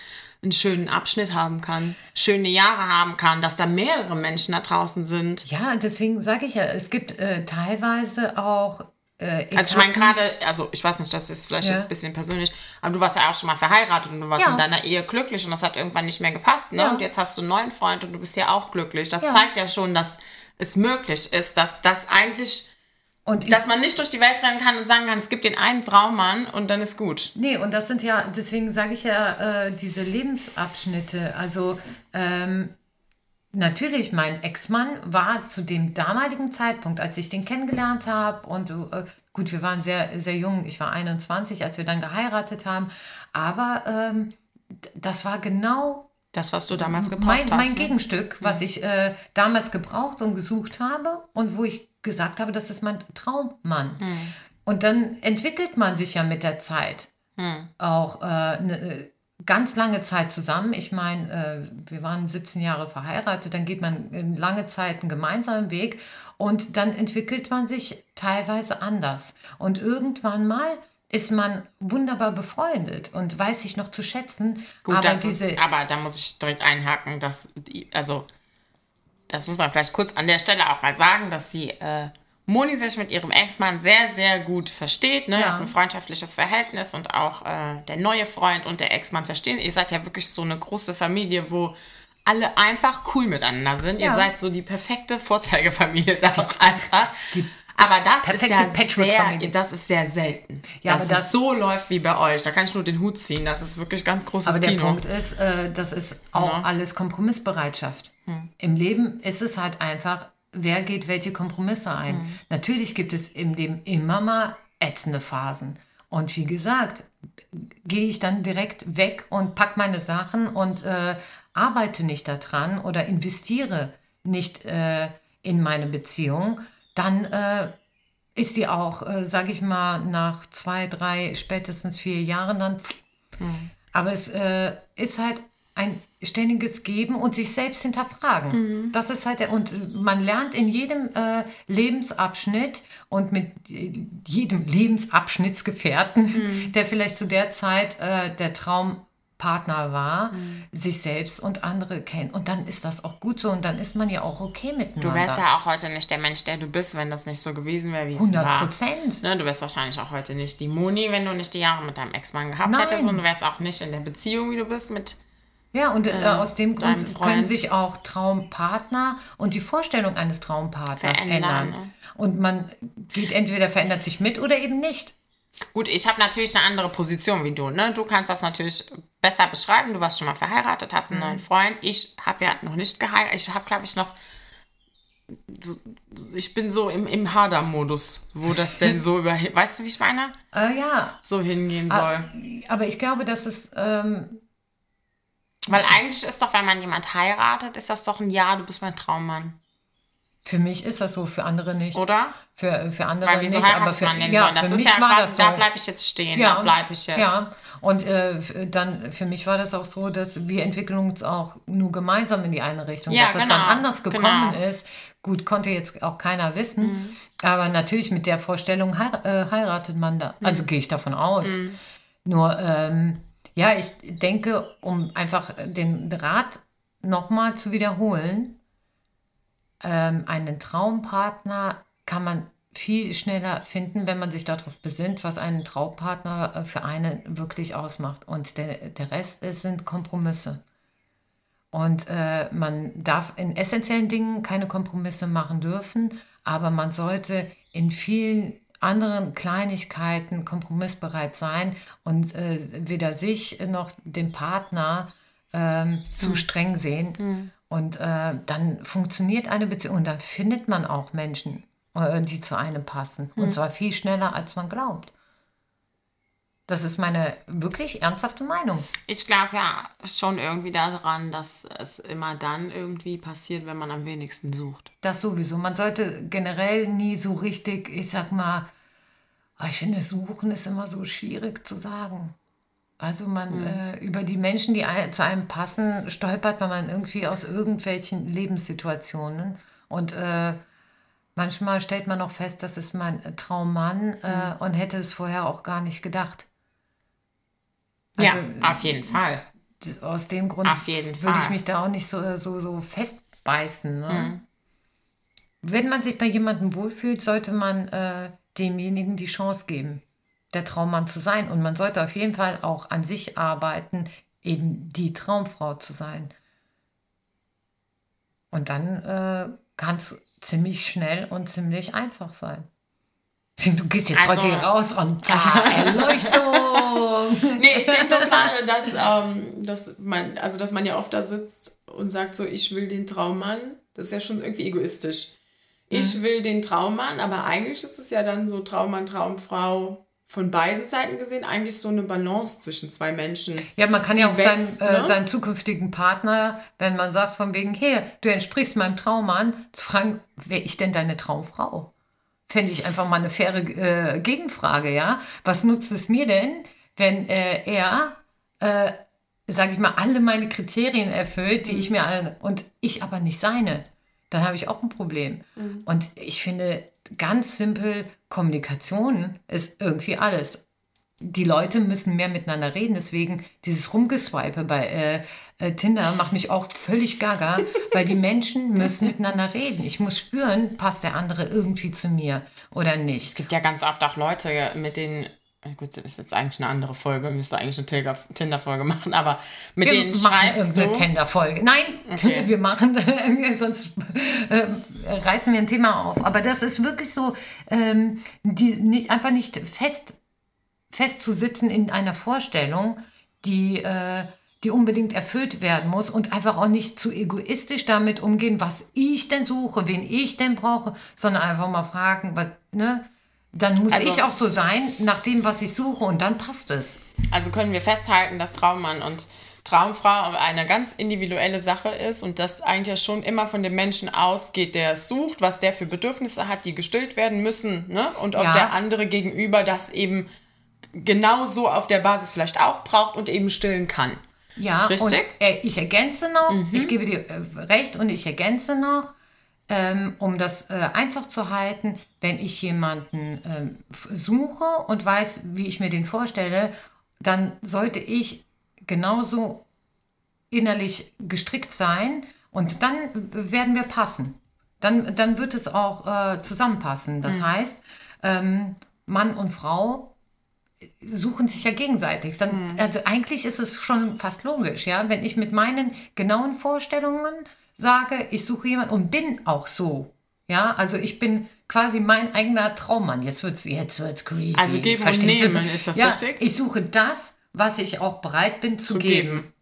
einen schönen Abschnitt haben kann, schöne Jahre haben kann, dass da mehrere Menschen da draußen sind. Ja, deswegen sage ich ja, es gibt äh, teilweise auch. Äh, also ich meine gerade, also ich weiß nicht, das ist vielleicht ja. jetzt ein bisschen persönlich, aber du warst ja auch schon mal verheiratet und du warst ja. in deiner Ehe glücklich und das hat irgendwann nicht mehr gepasst, ne? Ja. Und jetzt hast du einen neuen Freund und du bist ja auch glücklich. Das zeigt ja schon, dass es möglich ist, dass das eigentlich und dass man nicht durch die Welt rennen kann und sagen kann, es gibt den einen Traummann und dann ist gut. Nee, und das sind ja, deswegen sage ich ja, äh, diese Lebensabschnitte. Also ähm, natürlich, mein Ex-Mann war zu dem damaligen Zeitpunkt, als ich den kennengelernt habe und äh, gut, wir waren sehr, sehr jung, ich war 21, als wir dann geheiratet haben, aber ähm, das war genau das, was du damals gebraucht mein, hast. Mein ne? Gegenstück, was ich äh, damals gebraucht und gesucht habe und wo ich gesagt habe, das ist mein Traummann. Hm. Und dann entwickelt man sich ja mit der Zeit hm. auch äh, eine äh, ganz lange Zeit zusammen. Ich meine, äh, wir waren 17 Jahre verheiratet, dann geht man in lange Zeit einen gemeinsamen Weg und dann entwickelt man sich teilweise anders. Und irgendwann mal ist man wunderbar befreundet und weiß sich noch zu schätzen. Gut, aber, diese ist, aber da muss ich direkt einhaken, dass, also das muss man vielleicht kurz an der Stelle auch mal sagen, dass die äh, Moni sich mit ihrem Ex-Mann sehr, sehr gut versteht, ne? Ja. ein freundschaftliches Verhältnis und auch äh, der neue Freund und der Ex-Mann verstehen. Ihr seid ja wirklich so eine große Familie, wo alle einfach cool miteinander sind. Ja. Ihr seid so die perfekte Vorzeigefamilie (laughs) da auch einfach. Die Aber das ist Perfekte ja Patchwork-Familie. sehr, das ist sehr selten. Ja, dass aber es das- so läuft wie bei euch. Da kann ich nur den Hut ziehen. Das ist wirklich ganz großes Aber der Kino. Punkt ist, äh, das ist auch Ja. alles Kompromissbereitschaft. Im Leben ist es halt einfach, wer geht welche Kompromisse ein. Natürlich gibt es im Leben immer mal ätzende Phasen. Und wie gesagt, gehe ich dann direkt weg und pack meine Sachen und äh, arbeite nicht daran oder investiere nicht äh, in meine Beziehung, dann äh, ist sie auch, äh, sage ich mal, nach zwei, drei, spätestens vier Jahren dann. Aber es äh, ist halt ein ständiges Geben und sich selbst hinterfragen. Das ist halt der, und man lernt in jedem äh, Lebensabschnitt und mit jedem Lebensabschnittsgefährten, der vielleicht zu der Zeit äh, der Traumpartner war, sich selbst und andere kennen. Und dann ist das auch gut so und dann ist man ja auch okay miteinander. Du wärst ja auch heute nicht der Mensch, der du bist, wenn das nicht so gewesen wäre, wie es 100 war. Prozent. Ne, du wärst wahrscheinlich auch heute nicht die Moni, wenn du nicht die Jahre mit deinem Ex-Mann gehabt Nein. hättest. Und du wärst auch nicht in der Beziehung, wie du bist, mit Ja, und äh, aus dem Grund können sich auch Traumpartner und die Vorstellung eines Traumpartners Verändern, ändern. ne? Und man geht entweder verändert sich mit oder eben nicht. Gut, ich habe natürlich eine andere Position wie du. Ne? Du kannst das natürlich besser beschreiben. Du warst schon mal verheiratet, hast einen neuen Freund. Ich habe ja noch nicht geheiratet. Ich habe, glaube ich, noch. Ich bin so im, im Hader-Modus, wo das denn so (laughs) über. Weißt du, wie ich meine? Äh, ja, So hingehen Ah. soll. aber ich glaube, dass es ähm, Weil eigentlich ist doch, wenn man jemand heiratet, ist das doch ein Ja, du bist mein Traummann. Für mich ist das so, für andere nicht. Oder? Für, für andere Weil wieso nicht, aber für, man denn ja? Das für ist mich ja war quasi, das so. da bleibe ich jetzt stehen, da bleibe ich jetzt. Ja, und äh, dann für mich war das auch so, dass wir entwickeln uns auch nur gemeinsam in die eine Richtung. Ja, dass genau, dann anders gekommen genau. ist, gut, konnte jetzt auch keiner wissen. Mhm. Aber natürlich mit der Vorstellung heir äh, heiratet man da. Mhm. Also gehe ich davon aus. Nur, ähm, ja, ich denke, um einfach den Rat nochmal zu wiederholen, ähm, einen Traumpartner kann man viel schneller finden, wenn man sich darauf besinnt, was einen Traumpartner äh, für einen wirklich ausmacht. Und der, der Rest ist, sind Kompromisse. Und äh, man darf in essentiellen Dingen keine Kompromisse machen dürfen, aber man sollte in vielen anderen Kleinigkeiten kompromissbereit sein und äh, weder sich noch den Partner ähm, zu streng sehen. Und äh, dann funktioniert eine Beziehung und dann findet man auch Menschen, äh, die zu einem passen. Und zwar viel schneller, als man glaubt. Das ist meine wirklich ernsthafte Meinung. Ich glaube ja schon irgendwie daran, dass es immer dann irgendwie passiert, wenn man am wenigsten sucht. Das sowieso. Man sollte generell nie so richtig, ich sag mal, ah, ich finde, suchen ist immer so schwierig zu sagen. Also man äh, über die Menschen, die ein, zu einem passen, stolpert man irgendwie aus irgendwelchen Lebenssituationen. Und äh, manchmal stellt man auch fest, das ist mein Traummann äh, und hätte es vorher auch gar nicht gedacht. ja, Also, auf jeden Fall. Aus dem Grund würde ich mich da auch nicht so, so, so festbeißen. Ne? Wenn man sich bei jemandem wohlfühlt, sollte man äh, demjenigen die Chance geben, der Traummann zu sein. Und man sollte auf jeden Fall auch an sich arbeiten, eben die Traumfrau zu sein. Und dann äh, kann es ziemlich schnell und ziemlich einfach sein. Du gehst jetzt Also- heute hier raus und da, Erleuchtung. (laughs) Nee, ich denke nur (laughs) gerade, dass, ähm, dass, man, also dass man ja oft da sitzt und sagt so, ich will den Traummann. Das ist ja schon irgendwie egoistisch. Ich will den Traummann, aber eigentlich ist es ja dann so Traummann, Traumfrau von beiden Seiten gesehen eigentlich so eine Balance zwischen zwei Menschen. Ja, man kann ja auch wächst, seinen, äh, ne? seinen zukünftigen Partner, wenn man sagt von wegen, hey, du entsprichst meinem Traummann, zu fragen, wäre ich denn deine Traumfrau? Fände ich einfach mal eine faire äh, Gegenfrage, ja? Was nutzt es mir denn, wenn äh, er, äh, sage ich mal, alle meine Kriterien erfüllt, die ich mir und ich aber nicht seine? Dann habe ich auch ein Problem. Und ich finde, ganz simpel, Kommunikation ist irgendwie alles die Leute müssen mehr miteinander reden. Deswegen dieses Rumgeswipe bei äh, äh, Tinder macht mich auch völlig gaga, (laughs) weil die Menschen müssen miteinander reden. Ich muss spüren, passt der andere irgendwie zu mir oder Es nicht. gibt ja ganz oft auch Leute, mit denen gut, das ist jetzt eigentlich eine andere Folge, müsste eigentlich eine Tinder- Tinder-Folge machen, aber mit Wir denen schreibst du. Tinder-Folge. Nein, Okay. (laughs) wir machen, sonst äh, reißen wir ein Thema auf. Aber das ist wirklich so, ähm, die, nicht, einfach nicht fest, festzusitzen in einer Vorstellung, die, äh, die unbedingt erfüllt werden muss und einfach auch nicht zu egoistisch damit umgehen, was ich denn suche, wen ich denn brauche, sondern einfach mal fragen, was, ne? Dann muss Also- ich auch so sein, nach dem, was ich suche, und dann passt es. Also können wir festhalten, dass Traummann und Traumfrau eine ganz individuelle Sache ist und das eigentlich ja schon immer von dem Menschen ausgeht, der es sucht, was der für Bedürfnisse hat, die gestillt werden müssen, ne? Und ob Ja. der andere gegenüber das eben genauso auf der Basis vielleicht auch braucht und eben stillen kann. Ja, richtig? und äh, ich ergänze noch, ich gebe dir äh, recht und ich ergänze noch, ähm, um das äh, einfach zu halten, wenn ich jemanden ähm, suche und weiß, wie ich mir den vorstelle, dann sollte ich genauso innerlich gestrickt sein und dann werden wir passen. Dann, dann wird es auch äh, zusammenpassen. Das heißt, ähm, Mann und Frau suchen sich ja gegenseitig. Dann, Also eigentlich ist es schon fast logisch, ja, wenn ich mit meinen genauen Vorstellungen sage, ich suche jemanden und bin auch so. Ja, also ich bin quasi mein eigener Traummann. Jetzt wird's, jetzt wird's creepy. Also geben und Verstehst du? nehmen, ist das ja, richtig? Ich suche das, was ich auch bereit bin zu, Zu geben. geben.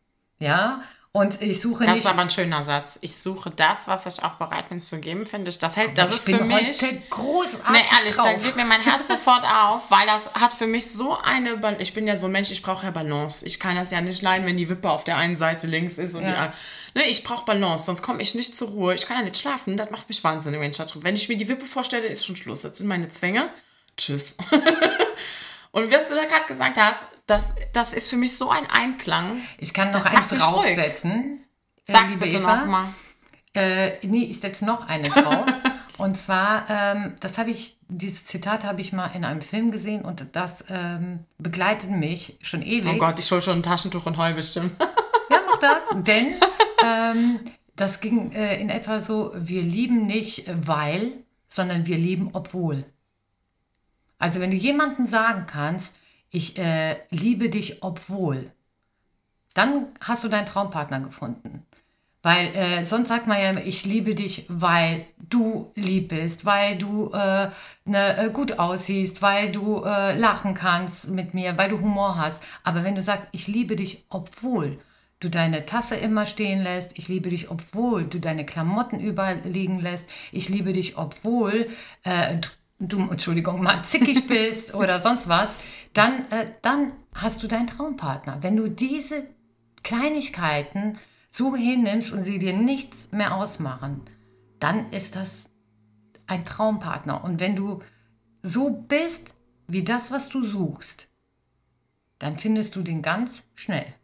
Ja, und ich suche Das nicht. ist aber ein schöner Satz. Ich suche das, was ich auch bereit bin zu geben, finde ich. Das hält, das ich ist bin für mich. heute großartig Nee, ehrlich, da drauf. geht mir mein Herz sofort auf, weil das hat für mich so eine. Bal ich bin ja so ein Mensch, ich brauche ja Balance. Ich kann das ja nicht leiden, wenn die Wippe auf der einen Seite links ist und die Ja. andere. Ne, ich brauche Balance, sonst komme ich nicht zur Ruhe. Ich kann ja nicht schlafen, das macht mich wahnsinnig, wenn ich da drüber. Wenn ich mir die Wippe vorstelle, ist schon Schluss. Das sind meine Zwänge. Tschüss. (laughs) und was du da gerade gesagt hast, das, das ist für mich so ein Einklang. Ich kann noch Das einen draufsetzen. äh, Sag's bitte nochmal. Äh, nee, ich setze noch eine drauf. (laughs) und zwar, ähm, das habe ich, dieses Zitat habe ich mal in einem Film gesehen und das ähm, begleitet mich schon ewig. Oh Gott, ich hole schon ein Taschentuch und heul bestimmt. Ja, mach das. (laughs) Denn ähm, das ging äh, in etwa so, wir lieben nicht weil, sondern wir lieben obwohl. Also wenn du jemandem sagen kannst, ich äh, liebe dich obwohl, dann hast du deinen Traumpartner gefunden. Weil äh, sonst sagt man ja, ich liebe dich, weil du lieb bist, weil du äh, ne, äh, gut aussiehst, weil du äh, lachen kannst mit mir, weil du Humor hast. Aber wenn du sagst, ich liebe dich, obwohl du deine Tasse immer stehen lässt, ich liebe dich, obwohl du deine Klamotten überall liegen lässt, ich liebe dich, obwohl äh, du, du, Entschuldigung, mal zickig bist oder (laughs) sonst was, dann, äh, dann hast du deinen Traumpartner. Wenn du diese Kleinigkeiten so hinnimmst und sie dir nichts mehr ausmachen, dann ist das ein Traumpartner. Und wenn du so bist wie das, was du suchst, dann findest du den ganz schnell.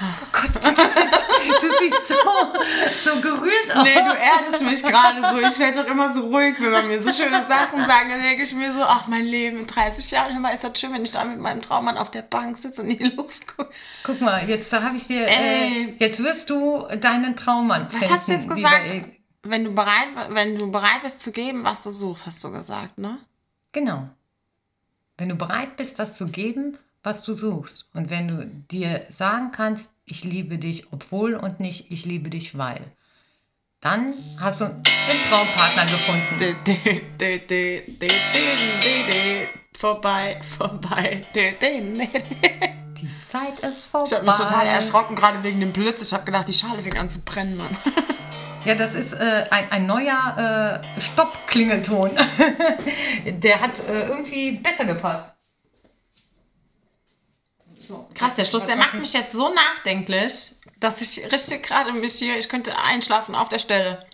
Oh Gott, du siehst, du siehst so, so gerührt aus. Nee, du erdest mich gerade so. Ich werde doch immer so ruhig, wenn man mir so schöne Sachen sagt. Dann denke ich mir so, ach, mein Leben in 30 Jahren, hör mal, ist das schön, wenn ich da mit meinem Traummann auf der Bank sitze und in die Luft gucke. Guck mal, jetzt habe ich dir, äh, jetzt wirst du deinen Traummann Was hast du jetzt finden, gesagt? Wenn du, bereit, wenn du bereit bist zu geben, was du suchst, hast du gesagt, ne? Genau. Wenn du bereit bist, das zu geben, was du suchst. Und wenn du dir sagen kannst, ich liebe dich, obwohl und nicht ich liebe dich, weil. Dann hast du den Traumpartner gefunden. De, de, de, de, de, de, de, de. Vorbei, vorbei. Die Zeit ist vorbei. Ich habe mich total erschrocken, gerade wegen dem Blitz. Ich habe gedacht, die Schale fängt an zu brennen. Mann. (laughs) Ja, das ist äh, ein, ein neuer äh, Stopp-Klingelton. (laughs) Der hat äh, irgendwie besser gepasst. So. Krass, der Schluss, der macht mich jetzt so nachdenklich, dass ich richtig gerade mich hier, ich könnte einschlafen auf der Stelle.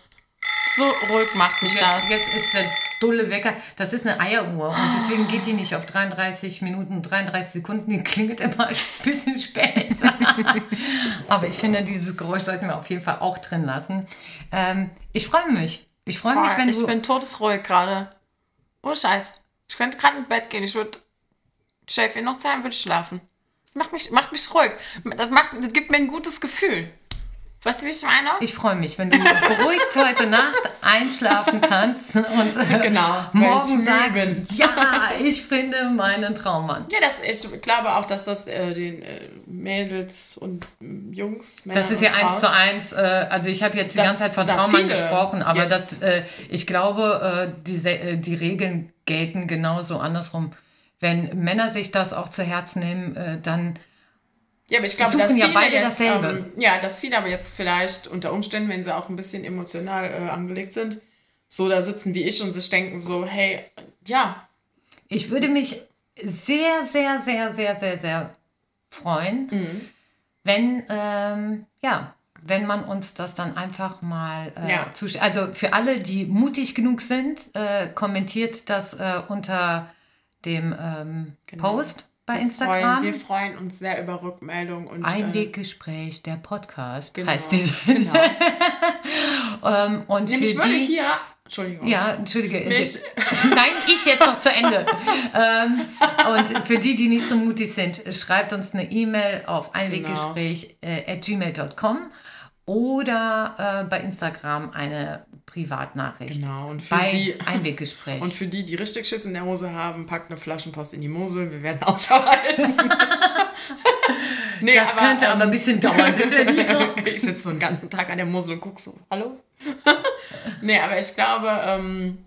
So ruhig macht mich Jetzt, das. jetzt ist der dulle Wecker. Das ist eine Eieruhr und deswegen geht die nicht auf 33 Minuten, 33 Sekunden. Die klingelt immer ein bisschen später. (laughs) Aber ich finde, dieses Geräusch sollten wir auf jeden Fall auch drin lassen. Ähm, ich freue mich. Ich freue mich, wenn ich du. bin todesruhig gerade. Oh Scheiß. Ich könnte gerade ins Bett gehen. Ich würde Chefin noch zahlen, würde schlafen. Macht mich, macht mich ruhig. Das, macht, das gibt mir ein gutes Gefühl. Was wie ich meine? Ich freue mich, wenn du beruhigt heute Nacht einschlafen kannst und äh, Genau, morgen sagst, bin. ja, ich finde meinen Traummann. Ja, das, ich glaube auch, dass das äh, den äh, Mädels und äh, Jungs, Männer Das ist ja eins zu eins, äh, also ich habe jetzt die Das- ganze Zeit von Traummann gesprochen, aber jetzt- das, äh, ich glaube, äh, die, äh, die Regeln gelten genauso andersrum. Wenn Männer sich das auch zu Herzen nehmen, äh, dann Ja, aber ich glaube, dass ja viele beide jetzt, dasselbe. Ähm, ja, dass viele aber jetzt vielleicht unter Umständen, wenn sie auch ein bisschen emotional äh, angelegt sind, so da sitzen wie ich und sich denken so, hey, ja, Ich würde mich sehr, sehr, sehr, sehr, sehr, sehr freuen, Mhm. wenn, ähm, ja, wenn man uns das dann einfach mal äh, Ja. Also für alle, die mutig genug sind, äh, kommentiert das äh, unter dem ähm, Genau. Post bei wir Instagram. freuen, wir freuen uns sehr über Rückmeldungen und äh, Einweggespräch, der Podcast genau, heißt diese. Genau. (laughs) ähm, und Nämlich für würde die, hier, Entschuldigung, Ja, entschuldige. Mich- (laughs) Nein, ich jetzt noch zu Ende. (laughs) ähm, und für die, die nicht so mutig sind, schreibt uns eine E-Mail auf einweggespräch äh, at gmail.com oder äh, bei Instagram eine Privatnachricht. Genau, und für bei die- (laughs) (laughs) Einweggespräch. Und für die, die richtig Schiss in der Hose haben, packt eine Flaschenpost in die Mosel. Wir werden (laughs) Ausschau halten. nee, das könnte aber ein bisschen dauern, bis wir die ich sitze so einen ganzen Tag an der Mosel und gucke so, hallo? nee, aber ich glaube, ähm,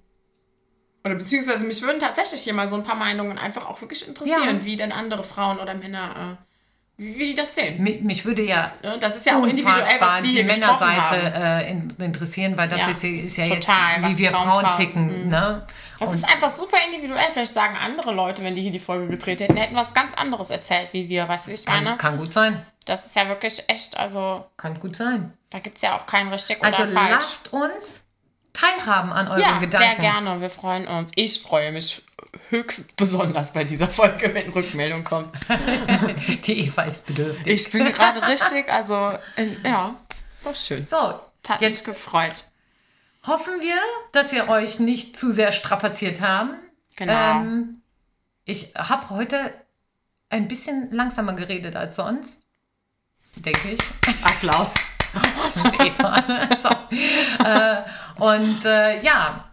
oder beziehungsweise mich würden tatsächlich hier mal so ein paar Meinungen einfach auch wirklich interessieren, Ja. wie denn andere Frauen oder Männer, äh, wie, wie die das sehen. mich, mich würde ja? Das ist ja auch individuell, was wir die Männerseite haben. äh, in- interessieren, weil das Ja, ist, ist ja total, jetzt, wie wir Frauen ticken. Ne? Das Und ist einfach super individuell. Vielleicht sagen andere Leute, wenn die hier die Folge gedreht hätten, hätten was ganz anderes erzählt, wie wir. Weißt du, wie ich meine? kann, kann gut sein. Das ist ja wirklich echt, also Kann gut sein. da gibt es ja auch kein richtig Also oder falsch. lasst uns teilhaben an euren Ja, Gedanken. sehr gerne. Wir freuen uns. Ich freue mich höchst besonders bei dieser Folge, wenn Rückmeldung kommt. (laughs) Die Eva ist bedürftig. Ich bin gerade richtig, also in, ja, war schön. so, Hat jetzt mich gefreut. hoffen wir, dass wir euch nicht zu sehr strapaziert haben. Genau. Ähm, ich habe heute ein bisschen langsamer geredet als sonst. Denke ich. Applaus. (laughs) So. äh, und äh, ja,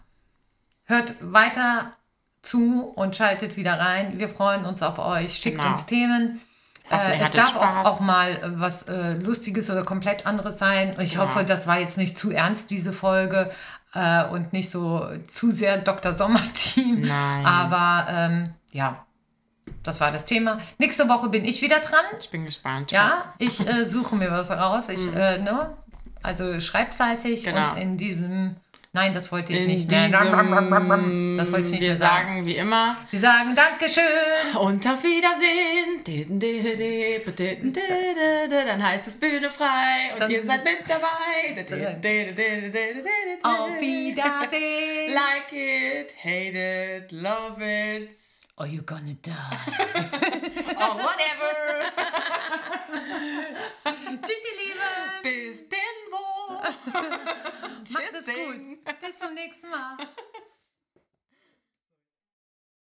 hört weiter zu und schaltet wieder rein. Wir freuen uns auf euch. Schickt Genau. uns Themen. Äh, es darf auch, auch mal äh, was äh, Lustiges oder komplett anderes sein. Ich Genau. hoffe, das war jetzt nicht zu ernst, diese Folge. Äh, und nicht so zu sehr Dr. Sommer-Team. Aber ähm, ja, das war das Thema. Nächste Woche bin ich wieder dran. Ich bin gespannt. Ja, ich äh, suche mir was raus. Ich, äh, ne? Also schreibt fleißig Mhm. Genau. und in diesem. Nein, das wollte ich In nicht. diesem, das wollte ich nicht wir sagen. sagen wie immer Wir sagen Dankeschön. und auf Wiedersehen. Dann heißt es Bühne frei und Dann ihr seid mit dabei. Auf Wiedersehen. Like it, hate it, love it, Or you gonna die. (laughs) or whatever. (laughs) Tschüssi, Liebe. Bis denn wo? (laughs) Gut. Bis zum nächsten Mal.